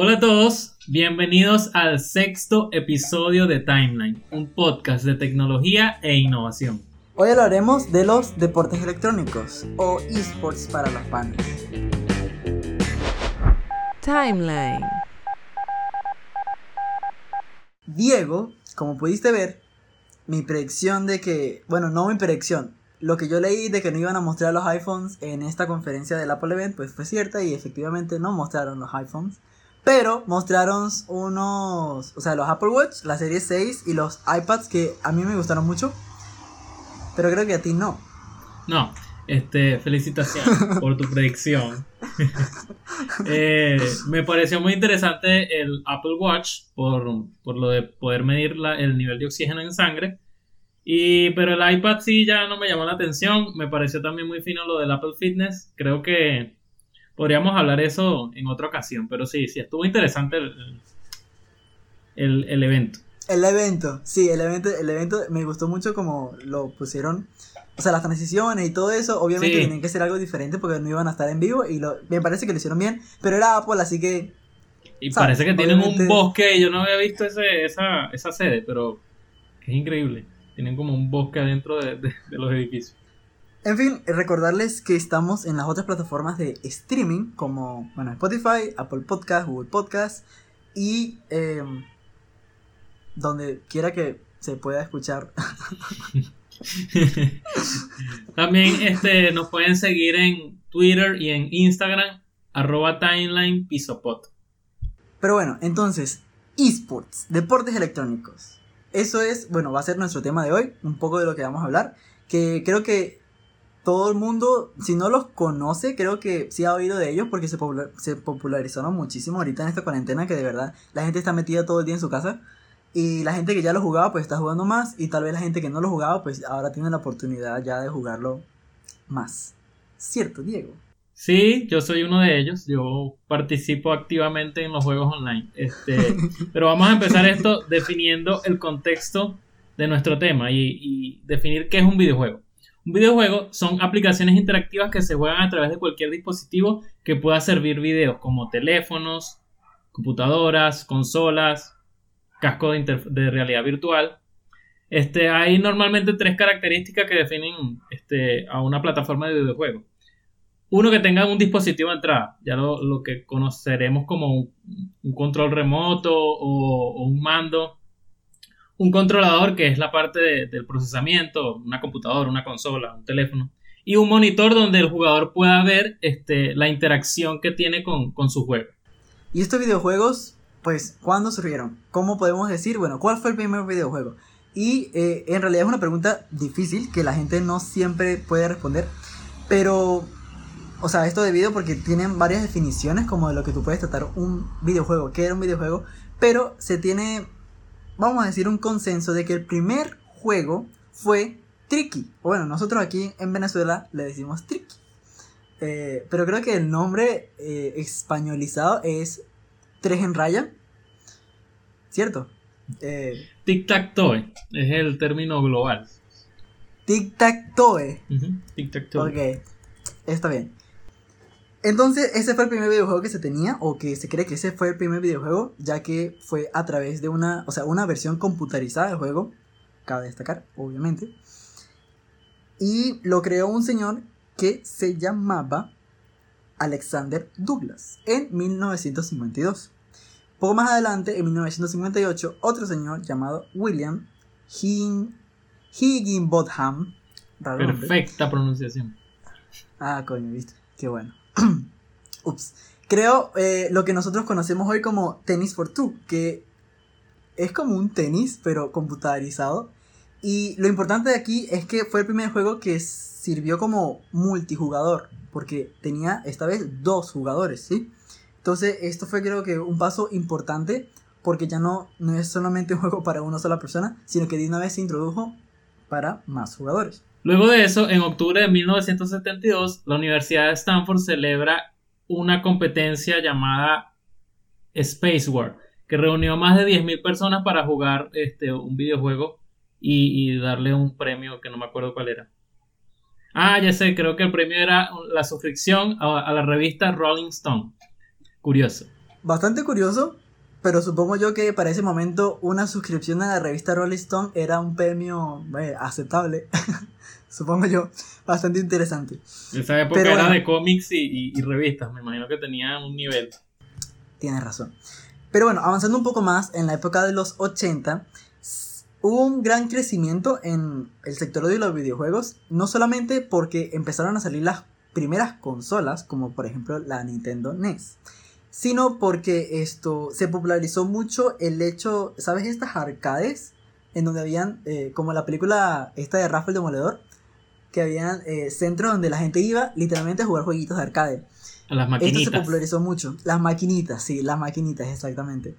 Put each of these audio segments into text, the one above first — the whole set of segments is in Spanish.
Hola a todos, bienvenidos al sexto episodio de Timeline, un podcast de tecnología e innovación. Hoy hablaremos de los deportes electrónicos o esports para los fans. Timeline. Diego, como pudiste ver, mi predicción de que, bueno, no mi predicción, lo que yo leí de que no iban a mostrar los iPhones en esta conferencia del Apple Event, pues fue cierta y efectivamente no mostraron los iPhones. Pero mostraron unos, o sea, los Apple Watch, la serie 6 y los iPads que a mí me gustaron mucho. Pero creo que a ti no. No, este, felicitaciones por tu predicción. Eh, me pareció muy interesante el Apple Watch por, por lo de poder medir el nivel de oxígeno en sangre. Y, pero el iPad sí ya no me llamó la atención. Me pareció también muy fino lo del Apple Fitness. Creo que podríamos hablar eso en otra ocasión. Pero sí, sí, estuvo interesante el, el, evento. El evento, sí, el evento, el evento me gustó mucho como lo pusieron. O sea, las transiciones y todo eso, obviamente tenían que ser algo diferente porque no iban a estar en vivo y lo, me parece que lo hicieron bien, pero era Apple, así que... Y parece que tienen un bosque, yo no había visto ese, esa, esa sede, pero es increíble. Tienen como un bosque adentro de, los edificios. En fin, recordarles que estamos en las otras plataformas de streaming como bueno, Spotify, Apple Podcast, Google Podcast y em, donde quiera que se pueda escuchar. También este, nos pueden seguir en Twitter y en Instagram, arroba timeline pisopod. Pero bueno, entonces, esports, deportes electrónicos. Eso es, bueno, va a ser nuestro tema de hoy, un poco de lo que vamos a hablar, que creo que todo el mundo, si no los conoce, creo que sí ha oído de ellos porque se, se popularizaron muchísimo ahorita en esta cuarentena que de verdad la gente está metida todo el día en su casa. Y la gente que ya lo jugaba pues está jugando más y tal vez la gente que no lo jugaba pues ahora tiene la oportunidad ya de jugarlo más. ¿Cierto, Diego? Sí, yo soy uno de ellos. Yo participo activamente en los juegos online. Este, pero vamos a empezar esto definiendo el contexto de nuestro tema y, y, definir qué es un videojuego. Un videojuego son aplicaciones interactivas que se juegan a través de cualquier dispositivo que pueda servir videos, como teléfonos, computadoras, consolas, casco de, realidad virtual. Este, hay normalmente tres características que definen este, a una plataforma de videojuego. Uno que tenga un dispositivo de entrada, ya lo, que conoceremos como un, control remoto o, un mando. Un controlador que es la parte del procesamiento, una computadora, una consola, un teléfono. Y un monitor donde el jugador pueda ver este, la interacción que tiene con, con su juego. Y estos videojuegos pues, ¿cuándo surgieron? ¿Cómo podemos decir, bueno, cuál fue el primer videojuego? Y eh, en realidad es una pregunta difícil que la gente no siempre puede responder, pero, o sea, esto debido porque tienen varias definiciones como de lo que tú puedes tratar un videojuego, que era un videojuego, pero se tiene, vamos a decir, un consenso de que el primer juego fue Tricky. Bueno, nosotros aquí en Venezuela le decimos Tricky. Eh, pero creo que el nombre eh, españolizado es tres en raya. ¿Cierto? Eh, Tic-tac-toe es el término global. Tic-tac-toe. Tic-tac-toe. Ok, está bien. Entonces, ese fue el primer videojuego que se tenía, o que se cree que ese fue el primer videojuego, ya que fue a través de una, o sea, una versión computarizada del juego, cabe destacar, obviamente. Y lo creó un señor que se llamaba Alexander Douglas en 1952. Poco más adelante, en 1958, otro señor llamado William Higginbotham. Perfecta pronunciación. Ah, coño, viste. Qué bueno. Ups. Creo eh, lo que nosotros conocemos hoy como Tennis for Two, que es como un tenis, pero computarizado. Y lo importante de aquí es que fue el primer juego que sirvió como multijugador porque tenía esta vez dos jugadores, ¿sí? Entonces esto fue creo que un paso importante porque ya no, no es solamente un juego para una sola persona, sino que de una vez se introdujo para más jugadores. Luego de eso, en octubre de 1972, la Universidad de Stanford celebra una competencia llamada Space War, que reunió a más de 10.000 personas para jugar este, un videojuego y, darle un premio que no me acuerdo cuál era. Ah, ya sé, creo que el premio era la suscripción a, la revista Rolling Stone. Curioso. bastante curioso, pero supongo yo que para ese momento una suscripción a la revista Rolling Stone era un premio eh, aceptable. supongo yo, bastante interesante. Esa época Pero era bueno. de cómics y, y- y revistas, me imagino que tenían un nivel. Tienes razón. Pero bueno, avanzando un poco más, en la época de los 80 s- hubo un gran crecimiento en el sector de los videojuegos, no solamente porque empezaron a salir las primeras consolas, como por ejemplo la Nintendo NES, sino porque esto se popularizó mucho el hecho, ¿sabes? Estas arcades en donde habían, eh, como la película esta de Rafael Demoledor, que habían eh, centros donde la gente iba literalmente a jugar jueguitos de arcade. Esto se popularizó mucho. Las maquinitas, sí, las maquinitas, exactamente.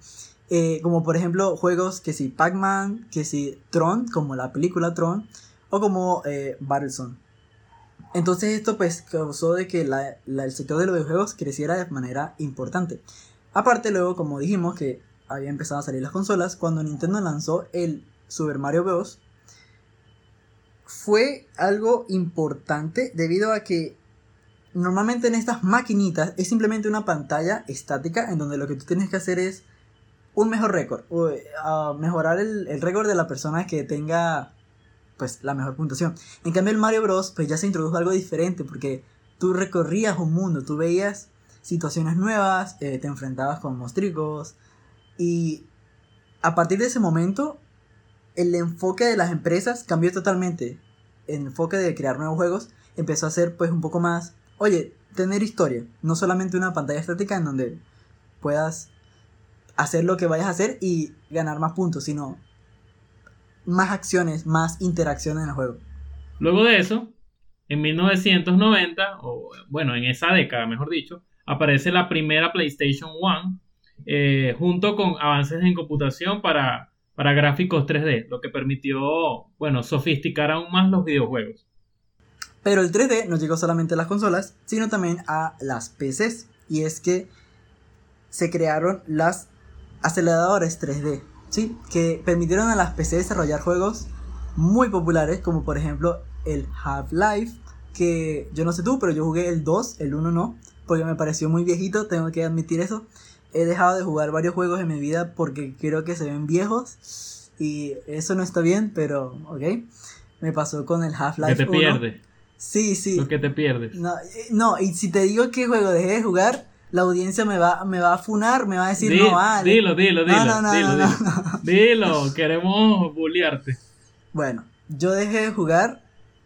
Eh, como por ejemplo juegos que si Pac-Man, que si Tron, como la película Tron, o como eh, Battlezone. Entonces esto pues causó de que la- la- el sector de los videojuegos creciera de manera importante. Aparte luego, como dijimos, que había empezado a salir las consolas, cuando Nintendo lanzó el Super Mario Bros. Fue algo importante debido a que normalmente en estas maquinitas es simplemente una pantalla estática en donde lo que tú tienes que hacer es un mejor récord, o, ah, mejorar el, el récord de la persona que tenga pues la mejor puntuación. En cambio el Mario Bros pues ya se introdujo algo diferente porque tú recorrías un mundo, tú veías situaciones nuevas, eh, te enfrentabas con monstruos y a partir de ese momento el enfoque de las empresas cambió totalmente. El enfoque de crear nuevos juegos empezó a ser pues un poco más, oye, tener historia, no solamente una pantalla estática en donde puedas hacer lo que vayas a hacer y ganar más puntos, sino más acciones, más interacción en el juego. Luego de eso, en 1990, o bueno, en esa década, mejor dicho, aparece la primera PlayStation 1 eh, junto con avances en computación para, para gráficos 3D, lo que permitió, bueno, sofisticar aún más los videojuegos. Pero el 3D no llegó solamente a las consolas, sino también a las PCs. Y es que se crearon las aceleradores 3D, ¿sí? Que permitieron a las PCs desarrollar juegos muy populares, como por ejemplo el Half-Life, que yo no sé tú, pero yo jugué el 2, el 1 no, porque me pareció muy viejito, tengo que admitir eso. He dejado de jugar varios juegos en mi vida porque creo que se ven viejos y eso no está bien, pero ok. Me pasó con el Que Half-Life te 1. pierdes, Sí, sí. lo que te pierdes. No, eh, no, y si te digo qué juego dejé de jugar, la audiencia me va, me va a funar, me va a decir, no vale. Dilo, dilo, dilo, no, no, no, dilo, dilo. no. Dilo, queremos bullearte. Bueno, yo dejé de jugar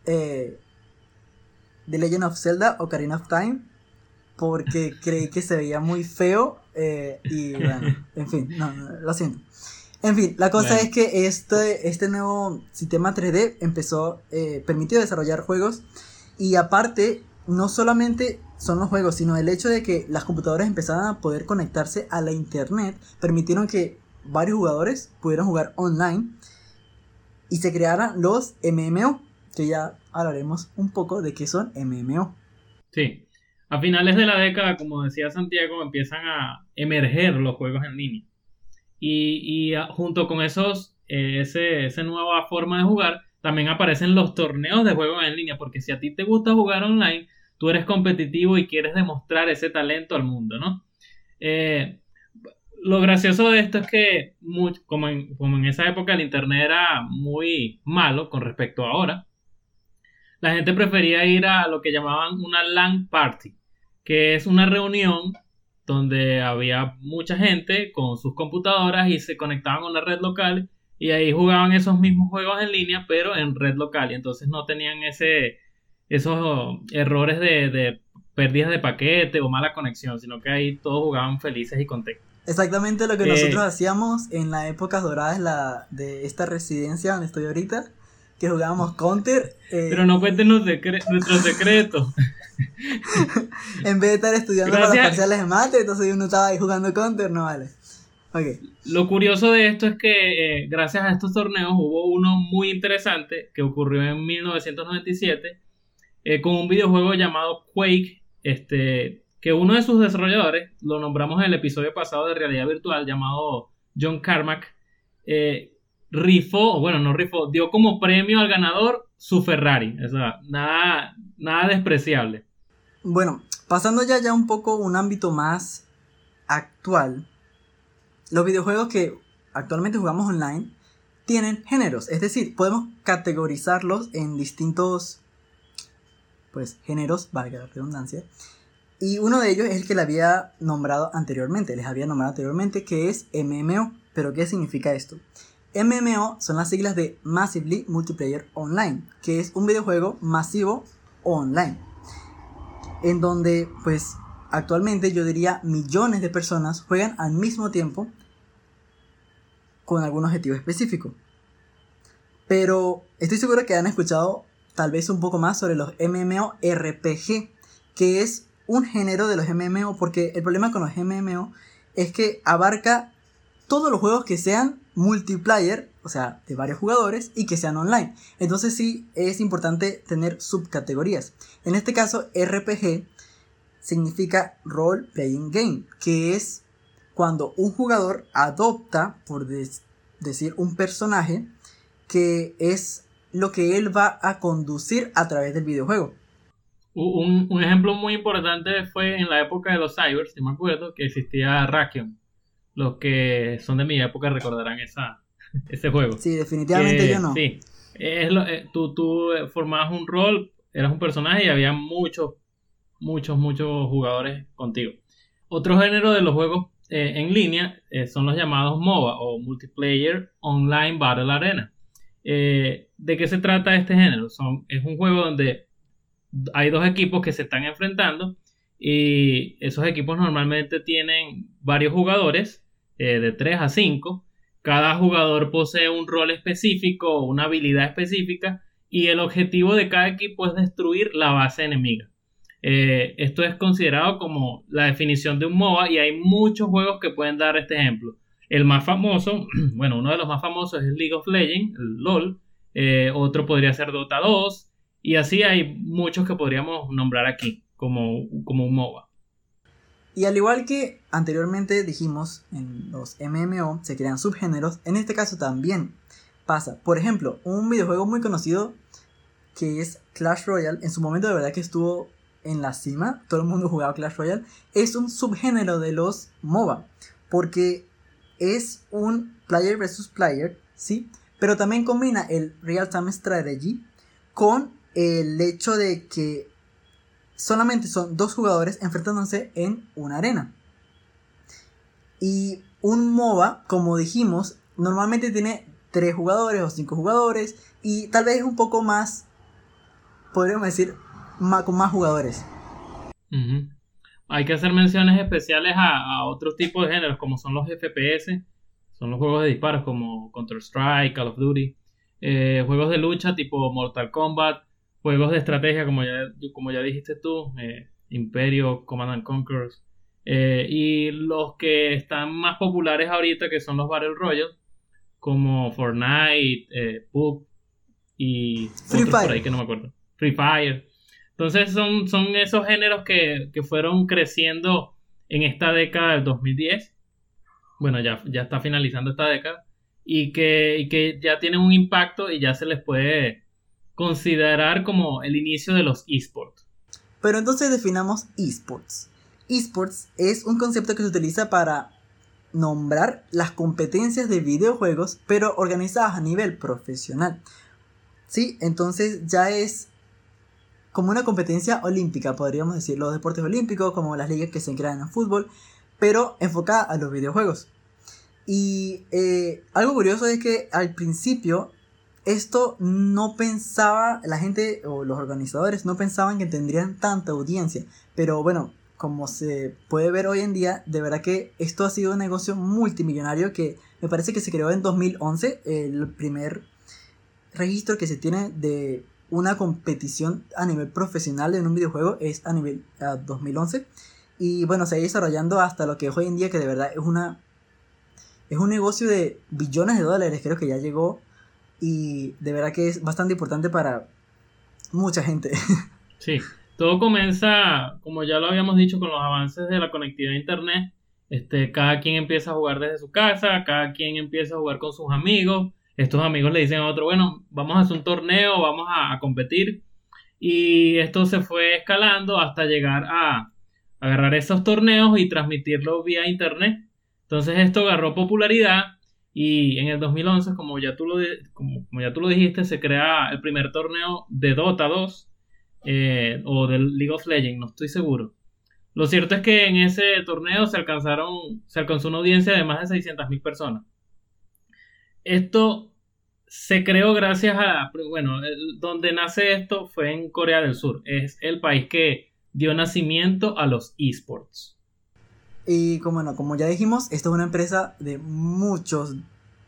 eh, The Legend of Zelda Ocarina of Time porque creí que se veía muy feo eh, y bueno, en fin, no, no, lo siento. En fin, la cosa Bueno. es que este, este nuevo sistema 3D empezó, eh, permitió desarrollar juegos y aparte, no solamente son los juegos, sino el hecho de que las computadoras empezaran a poder conectarse a la internet, permitieron que varios jugadores pudieran jugar online y se crearan los MMO, que ya hablaremos un poco de qué son MMO. Sí. A finales de la década, como decía Santiago, empiezan a emerger los juegos en línea. Y, y, ah, junto con esos, eh, ese, nueva forma de jugar, también aparecen los torneos de juegos en línea. Porque si a ti te gusta jugar online, tú eres competitivo y quieres demostrar ese talento al mundo, ¿no? Eh, lo gracioso de esto es que, mu- como, en, como en esa época el internet era muy malo con respecto a ahora, la gente prefería ir a lo que llamaban una LAN party, que es una reunión donde había mucha gente con sus computadoras y se conectaban a una red local y ahí jugaban esos mismos juegos en línea, pero en red local, y entonces no tenían ese, esos errores de, de pérdidas de paquete o mala conexión, sino que ahí todos jugaban felices y contentos. Exactamente lo que Eh. nosotros hacíamos en las épocas doradas la, de esta residencia donde estoy ahorita, que jugábamos Counter. eh, Pero no cuenten los secre- nuestros secretos. En vez de estar estudiando para los parciales de mate, entonces uno estaba ahí jugando Counter, no vale. Ok. Lo curioso de esto es que eh, gracias a estos torneos hubo uno muy interesante que ocurrió en 1997 eh, con un videojuego llamado Quake, este, que uno de sus desarrolladores, lo nombramos en el episodio pasado de realidad virtual llamado John Carmack, eh, rifó, bueno, no rifó, dio como premio al ganador su Ferrari. O sea, nada, nada despreciable. Bueno, pasando ya, ya un poco un ámbito más actual, los videojuegos que actualmente jugamos online tienen géneros, es decir, podemos categorizarlos en distintos pues géneros, valga la redundancia. Y uno de ellos es el que le había nombrado anteriormente, les había nombrado anteriormente, que es MMO. Pero ¿qué significa esto? MMO son las siglas de Massively Multiplayer Online, que es un videojuego masivo online, en donde pues actualmente yo diría millones de personas juegan al mismo tiempo con algún objetivo específico. Pero estoy seguro que han escuchado tal vez un poco más sobre los MMORPG, que es un género de los MMO, porque el problema con los MMO es que abarca todos los juegos que sean multiplayer, o sea, de varios jugadores y que sean online. Entonces sí es importante tener subcategorías. En este caso, RPG significa Role Playing Game, que es cuando un jugador adopta, por decir, un personaje que es lo que él va a conducir a través del videojuego. Un, ejemplo muy importante fue en la época de los cybers, si me acuerdo, que existía Rakion. Los que son de mi época recordarán esa, ese juego. Sí, definitivamente yo no. Sí, es lo, eh, tú, tú formabas un rol, eras un personaje y había muchos, muchos, muchos jugadores contigo. Otro género de los juegos eh, en línea eh, son los llamados MOBA o Multiplayer Online Battle Arena. ¿De qué se trata este género? Son, es un juego donde hay dos equipos que se están enfrentando y esos equipos normalmente tienen varios jugadores, eh, de 3 a 5. Cada jugador posee un rol específico o una habilidad específica y el objetivo de cada equipo es destruir la base enemiga. Eh, esto es considerado como la definición de un MOBA y hay muchos juegos que pueden dar este ejemplo. El más famoso, bueno, uno de los más famosos es League of Legends, el LOL. Eh, otro podría ser Dota 2, y así hay muchos que podríamos nombrar aquí como, como un MOBA. Y al igual que anteriormente dijimos, en los MMO se crean subgéneros, en este caso también pasa. Por ejemplo, un videojuego muy conocido que es Clash Royale, en su momento de verdad que estuvo en la cima, todo el mundo jugaba Clash Royale, es un subgénero de los MOBA, porque es un player versus player, ¿sí? Pero también combina el Real Time Strategy con el hecho de que solamente son dos jugadores enfrentándose en una arena. Y un MOBA, como dijimos, normalmente tiene tres jugadores o cinco jugadores y tal vez un poco más, podríamos decir, con más jugadores. Hay que hacer menciones especiales a, otros tipos de géneros, como son los FPS, son los juegos de disparos como Counter-Strike, Call of Duty, eh, juegos de lucha tipo Mortal Kombat, juegos de estrategia, como ya, como ya dijiste tú, eh, Imperio, Command and Conquer, eh, y los que están más populares ahorita, que son los Battle Royale, como Fortnite, eh, PUBG y Free otros Fire. por ahí que no me acuerdo. Free Fire. Entonces son, son esos géneros que, que fueron creciendo en esta década del 2010. Bueno, ya, ya está finalizando esta década. Y que, y que ya tienen un impacto y ya se les puede considerar como el inicio de los esports. Pero entonces definamos esports. Esports es un concepto que se utiliza para nombrar las competencias de videojuegos, pero organizadas a nivel profesional. Sí, entonces ya es como una competencia olímpica, podríamos decir, los deportes olímpicos, como las ligas que se crean en fútbol, pero enfocada a los videojuegos. Y eh, algo curioso es que al principio esto no pensaba, la gente o los organizadores no pensaban que tendrían tanta audiencia. Pero bueno, como se puede ver hoy en día, de verdad que esto ha sido un negocio multimillonario que me parece que se creó en 2011, el primer registro que se tiene de una competición a nivel profesional en un videojuego es a nivel 2011 y bueno se ha ido desarrollando hasta lo que es hoy en día que de verdad es una es un negocio de billones de dólares creo que ya llegó y de verdad que es bastante importante para mucha gente. Sí, todo comienza, como ya lo habíamos dicho, con los avances de la conectividad a Internet. Este, cada quien empieza a jugar desde su casa, cada quien empieza a jugar con sus amigos. Estos amigos le dicen a otro, bueno, vamos a hacer un torneo, vamos a, competir. Y esto se fue escalando hasta llegar a, agarrar esos torneos y transmitirlos vía internet. Entonces esto agarró popularidad y en el 2011, como ya tú lo, como, ya tú lo dijiste, se crea el primer torneo de Dota 2 eh, o del League of Legends, no estoy seguro. Lo cierto es que en ese torneo se alcanzaron, se alcanzó una audiencia de más de 600.000 personas. Esto se creó gracias a, bueno, donde nace esto fue en Corea del Sur. Es el país que dio nacimiento a los esports. Y como, como ya dijimos, esta es una empresa de muchos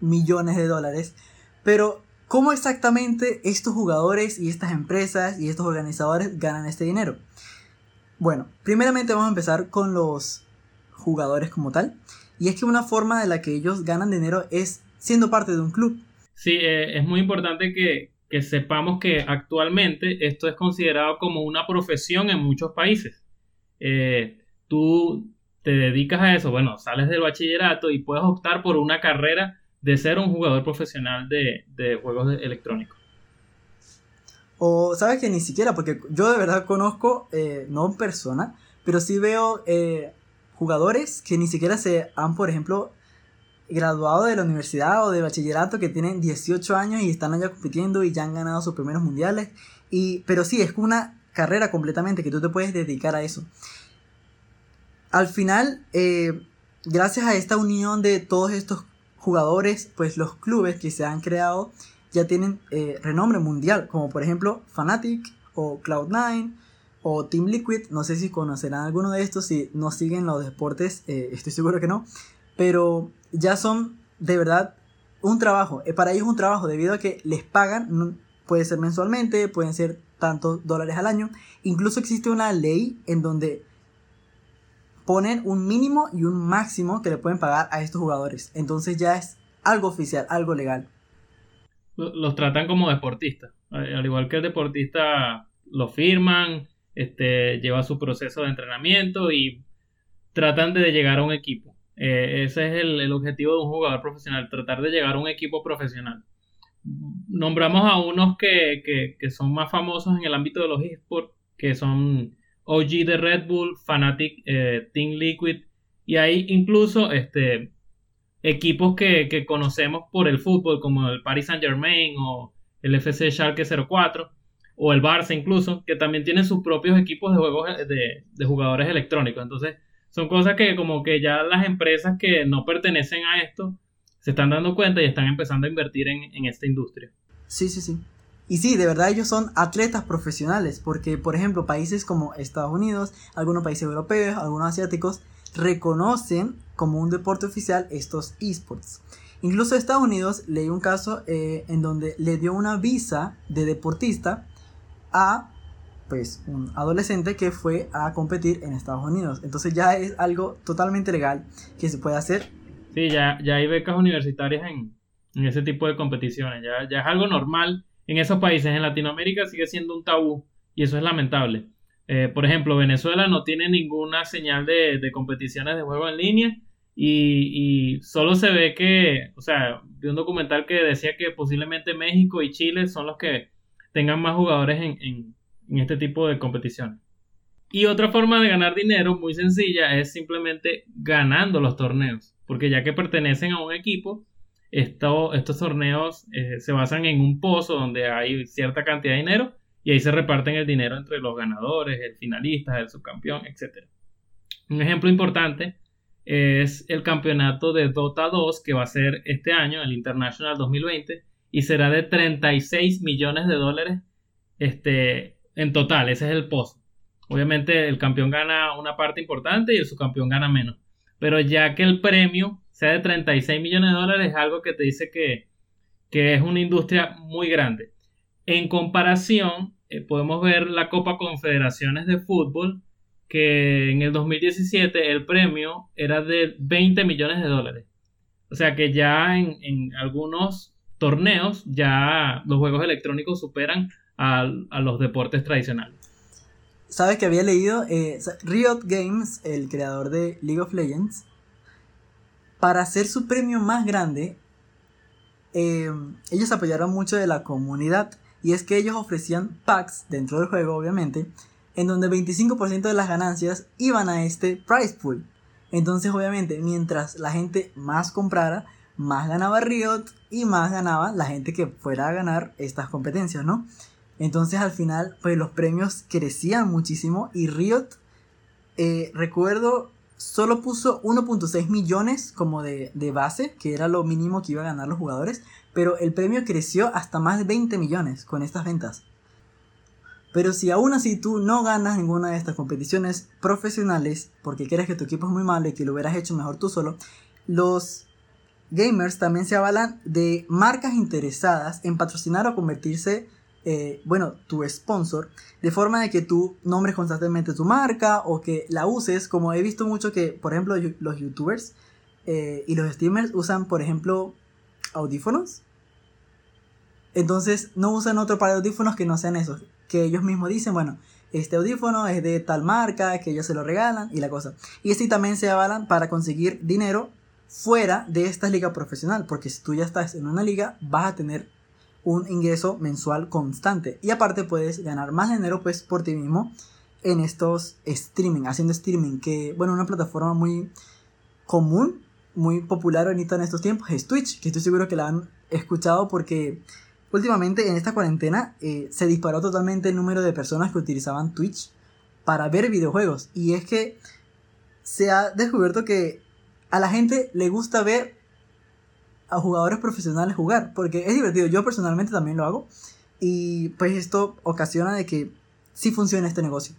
millones de dólares. Pero, ¿cómo exactamente estos jugadores y estas empresas y estos organizadores ganan este dinero? Bueno, primeramente vamos a empezar con los jugadores como tal. Y es que una forma de la que ellos ganan dinero es siendo parte de un club. Sí, eh, es muy importante que, sepamos que actualmente esto es considerado como una profesión en muchos países. Eh, tú te dedicas a eso, bueno, sales del bachillerato y puedes optar por una carrera de ser un jugador profesional de, juegos electrónicos. O sabes que ni siquiera, porque yo de verdad conozco, eh, no en persona, pero sí veo eh, jugadores que ni siquiera se han, por ejemplo, graduado de la universidad o de bachillerato que tienen 18 años y están allá compitiendo y ya han ganado sus primeros mundiales. Y, pero sí, es una carrera completamente que tú te puedes dedicar a eso al final, eh, gracias a esta unión de todos estos jugadores, pues los clubes que se han creado ya tienen eh, renombre mundial, como por ejemplo Fnatic o Cloud9 o Team Liquid. No sé si conocerán alguno de estos, si no siguen los deportes, eh, estoy seguro que no, pero ya son de verdad un trabajo. para ellos un trabajo debido a que les pagan, puede ser mensualmente, pueden ser tantos dólares al año. Incluso existe una ley en donde ponen un mínimo y un máximo que le pueden pagar a estos jugadores. Entonces ya es algo oficial, algo legal. Los tratan como deportistas. Al igual que el deportista lo firman, este, lleva su proceso de entrenamiento y tratan de llegar a un equipo. Eh, ese es el, objetivo de un jugador profesional, tratar de llegar a un equipo profesional. Nombramos a unos que, que son más famosos en el ámbito de los esports, que son OG de Red Bull, Fanatic, eh, Team Liquid, y hay incluso este, equipos que, conocemos por el fútbol, como el Paris Saint Germain o el FC Schalke 04, o el Barça incluso, que también tienen sus propios equipos de juegos eh, de, jugadores electrónicos. Entonces, son cosas que como que ya las empresas que no pertenecen a esto se están dando cuenta y están empezando a invertir en, en esta industria. Sí, sí, sí. Y sí, de verdad ellos son atletas profesionales, porque por ejemplo países como Estados Unidos, algunos países europeos, algunos asiáticos, reconocen como un deporte oficial estos esports. Incluso Estados Unidos leí un caso eh, en donde le dio una visa de deportista a pues un adolescente que fue a competir en Estados Unidos. Entonces ya es algo totalmente legal que se puede hacer. Sí, ya, ya hay becas universitarias en, en ese tipo de competiciones. Ya, ya es algo normal en esos países. En Latinoamérica sigue siendo un tabú y eso es lamentable. Eh, por ejemplo, Venezuela no tiene ninguna señal de, competiciones de juego en línea y, solo se ve que, o sea, vi un documental que decía que posiblemente México y Chile son los que tengan más jugadores en, en este tipo de competiciones. Y otra forma de ganar dinero muy sencilla es simplemente ganando los torneos, porque ya que pertenecen a un equipo, estos torneos eh, se basan en un pozo donde hay cierta cantidad de dinero y ahí se reparten el dinero entre los ganadores, el finalista, el subcampeón, etc. Un ejemplo importante es el campeonato de Dota 2 que va a ser este año, el International 2020, y será de 36 millones de dólares este, en total, ese es el pozo. Obviamente el campeón gana una parte importante y el subcampeón gana menos. Pero ya que el premio sea de 36 millones de dólares, es algo que te dice que, es una industria muy grande. En comparación, eh, podemos ver la Copa Confederaciones de Fútbol, que en el 2017 el premio era de 20 millones de dólares. O sea que ya en, algunos torneos ya los juegos electrónicos superan a, los deportes tradicionales. ¿Sabes que había leído? Eh, Riot Games, el creador de League of Legends, para hacer su premio más grande, eh, ellos apoyaron mucho de la comunidad. Y es que ellos ofrecían packs dentro del juego, obviamente, en donde 25% de las ganancias iban a este prize pool. Entonces, obviamente, mientras la gente más comprara, más ganaba Riot y más ganaba la gente que fuera a ganar estas competencias, ¿no? Entonces, al final, pues los premios crecían muchísimo y Riot, eh, recuerdo, solo puso 1.6 millones como de, de base, que era lo mínimo que iba a ganar los jugadores, pero el premio creció hasta más de 20 millones con estas ventas. Pero si aún así tú no ganas ninguna de estas competiciones profesionales porque crees que tu equipo es muy malo y que lo hubieras hecho mejor tú solo, los gamers también se avalan de marcas interesadas en patrocinar o convertirse, eh, bueno, tu sponsor, de forma de que tú nombres constantemente tu marca o que la uses, como he visto mucho que, por ejemplo, los youtubers eh, y los streamers usan, por ejemplo, audífonos entonces no usan otro par de audífonos que no sean esos. Que ellos mismos dicen, bueno, este audífono es de tal marca, que ellos se lo regalan y la cosa. Y así también se avalan para conseguir dinero fuera de esta liga profesional. Porque si tú ya estás en una liga, vas a tener un ingreso mensual constante. Y aparte puedes ganar más dinero pues por ti mismo en estos streaming, haciendo streaming. Que bueno, una plataforma muy común, muy popular ahorita en estos tiempos es Twitch. Que estoy seguro que la han escuchado porque Últimamente en esta cuarentena eh, se disparó totalmente el número de personas que utilizaban Twitch para ver videojuegos. Y es que se ha descubierto que a la gente le gusta ver a jugadores profesionales jugar. Porque es divertido. Yo personalmente también lo hago. Y pues esto ocasiona de que sí funcione este negocio.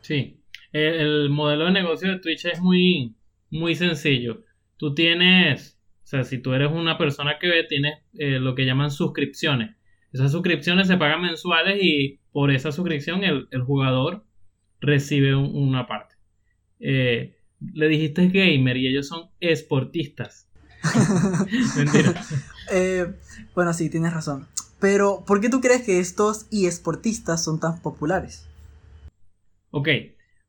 Sí. El, modelo de negocio de Twitch es muy, muy sencillo. Tú tienes o sea, si tú eres una persona que ve, tienes eh, lo que llaman suscripciones. Esas suscripciones se pagan mensuales y por esa suscripción el, jugador recibe una parte. Eh, le dijiste gamer y ellos son esportistas. Mentira. Eh, bueno, sí, tienes razón. Pero, ¿por qué tú crees que estos esportistas son tan populares? Ok,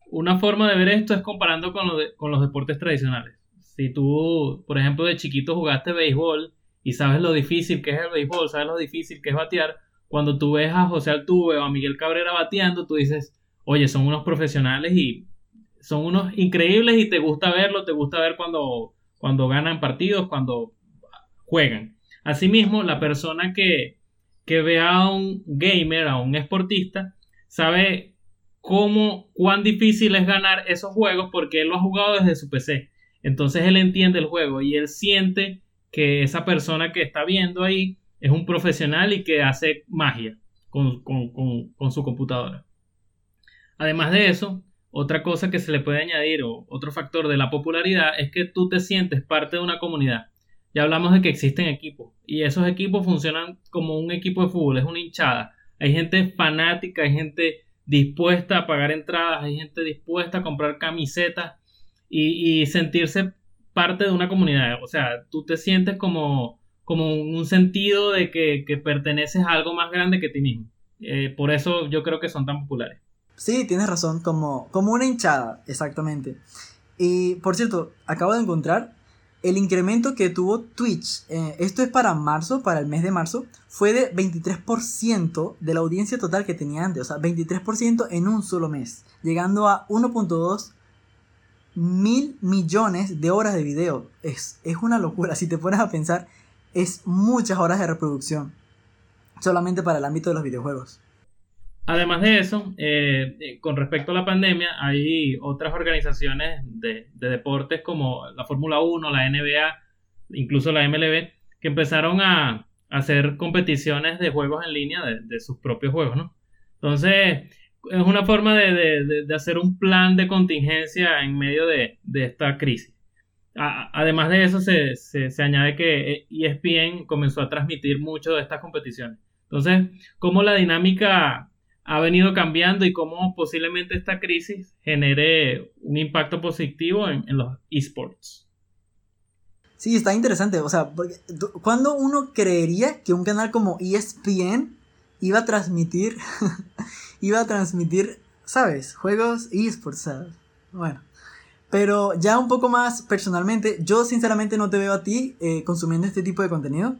una forma de ver esto es comparando con, con los deportes tradicionales si tú, por ejemplo, de chiquito jugaste béisbol y sabes lo difícil que es el béisbol, sabes lo difícil que es batear, cuando tú ves a José Altuve o a Miguel Cabrera bateando, tú dices, oye, son unos profesionales y son unos increíbles y te gusta verlo, te gusta ver cuando, cuando ganan partidos, cuando juegan. Asimismo, la persona que, que ve a un gamer, a un esportista, sabe cómo, cuán difícil es ganar esos juegos porque él lo ha jugado desde su PC. Entonces él entiende el juego y él siente que esa persona que está viendo ahí es un profesional y que hace magia con, su computadora. Además de eso, otra cosa que se le puede añadir o otro factor de la popularidad es que tú te sientes parte de una comunidad. Ya hablamos de que existen equipos y esos equipos funcionan como un equipo de fútbol, es una hinchada. Hay gente fanática, hay gente dispuesta a pagar entradas, hay gente dispuesta a comprar camisetas y, sentirse parte de una comunidad. O sea, tú te sientes como, como un sentido de que, perteneces a algo más grande que ti mismo. Eh, por eso yo creo que son tan populares. Sí, tienes razón, como, como una hinchada, exactamente. Y por cierto, acabo de encontrar el incremento que tuvo Twitch, eh, esto es para marzo, para el mes de marzo, fue de 23% de la audiencia total que tenía antes, o sea, 23% en un solo mes, llegando a 1.2 mil millones de horas de video. Es, es una locura. Si te pones a pensar, es muchas horas de reproducción. Solamente para el ámbito de los videojuegos. Además de eso, eh, eh, con respecto a la pandemia, hay otras organizaciones de, deportes como la Fórmula 1, la NBA, incluso la MLB, que empezaron a, hacer competiciones de juegos en línea de, de sus propios juegos, ¿no? Entonces, es una forma de, hacer un plan de contingencia en medio de, esta crisis. además de eso, se, añade que ESPN comenzó a transmitir mucho de estas competiciones. Entonces, cómo la dinámica ha venido cambiando y cómo posiblemente esta crisis genere un impacto positivo en, los esports. Sí, está interesante. O sea, ¿cuándo uno creería que un canal como ESPN iba a transmitir iba a transmitir, ¿sabes? Juegos esports, ¿sabes? Bueno. Pero ya un poco más personalmente, yo sinceramente no te veo a ti eh, consumiendo este tipo de contenido.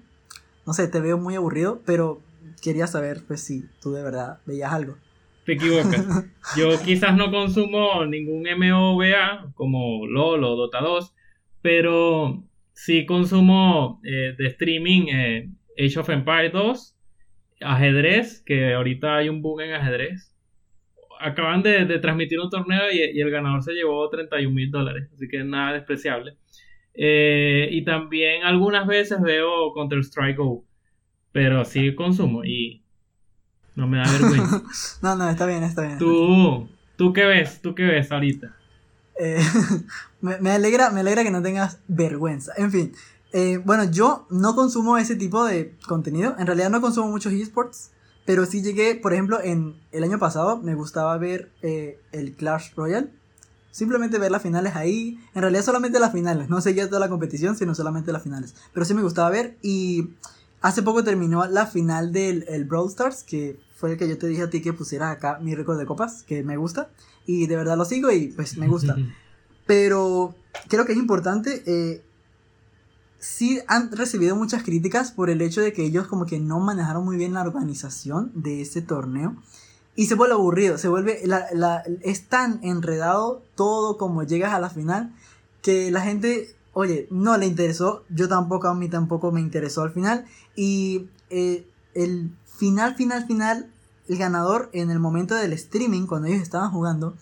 No sé, te veo muy aburrido, pero quería saber, pues, si tú de verdad veías algo. te equivocas. Yo quizás no consumo ningún MOBA como LOL o Dota 2, pero sí consumo eh, de streaming eh, Age of Empires 2, ajedrez, que ahorita hay un boom en ajedrez. Acaban de, de transmitir un torneo y, y el ganador se llevó 31 mil dólares, así que nada despreciable. Eh, y también algunas veces veo Counter Strike Go, pero sí consumo y no me da vergüenza. no, no, está bien, está bien. ¿Tú, ¿Tú qué ves? ¿Tú qué ves ahorita? Eh, me, me alegra, me alegra que no tengas vergüenza. En fin, eh, bueno, yo no consumo ese tipo de contenido. En realidad no consumo muchos esports. Pero sí llegué, por ejemplo, en el año pasado me gustaba ver eh, el Clash Royale. Simplemente ver las finales ahí. En realidad solamente las finales. No seguía toda la competición, sino solamente las finales. Pero sí me gustaba ver. Y hace poco terminó la final del el Brawl Stars. Que fue el que yo te dije a ti que pusieras acá mi récord de copas. Que me gusta. Y de verdad lo sigo y pues me gusta. Pero creo que es importante. Eh, sí han recibido muchas críticas por el hecho de que ellos como que no manejaron muy bien la organización de ese torneo. Y se vuelve aburrido, se vuelve, la, la, es tan enredado todo como llegas a la final que la gente, oye, no le interesó, yo tampoco, a mí tampoco me interesó al final. Y eh, el final, final, final, el ganador en el momento del streaming, cuando ellos estaban jugando,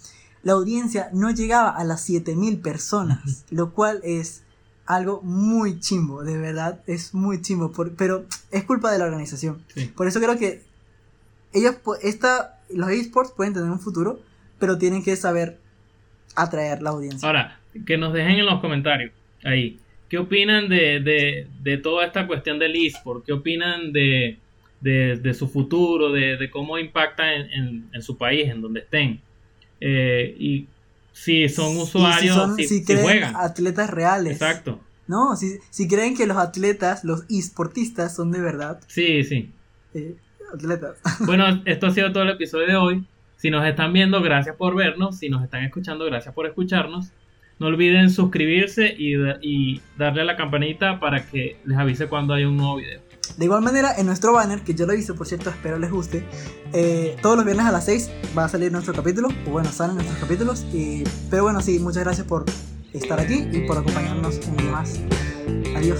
la audiencia no llegaba a las 7000 personas, lo cual es algo muy chimbo, de verdad, es muy chimbo, por, pero es culpa de la organización. Sí. Por eso creo que ellos, esta, los esports pueden tener un futuro, pero tienen que saber atraer la audiencia. Ahora, que nos dejen en los comentarios ahí. ¿Qué opinan de, de, de toda esta cuestión del eSport? ¿Qué opinan de, de, su futuro? De, de cómo impacta en, en, en, su país, en donde estén? Eh, y si son usuarios, si, son, si, si, si creen juegan. atletas reales. Exacto. No, si, si creen que los atletas, los esportistas son de verdad. Sí, sí. Eh, atletas. Bueno, esto ha sido todo el episodio de hoy. Si nos están viendo, gracias por vernos. Si nos están escuchando, gracias por escucharnos. No olviden suscribirse y, y darle a la campanita para que les avise cuando hay un nuevo video. De igual manera, en nuestro banner, que yo lo hice, por cierto, espero les guste, eh, todos los viernes a las 6 va a salir nuestro capítulo, o bueno, salen nuestros capítulos. Y, pero bueno, sí, muchas gracias por estar aquí y por acompañarnos un día más. Adiós.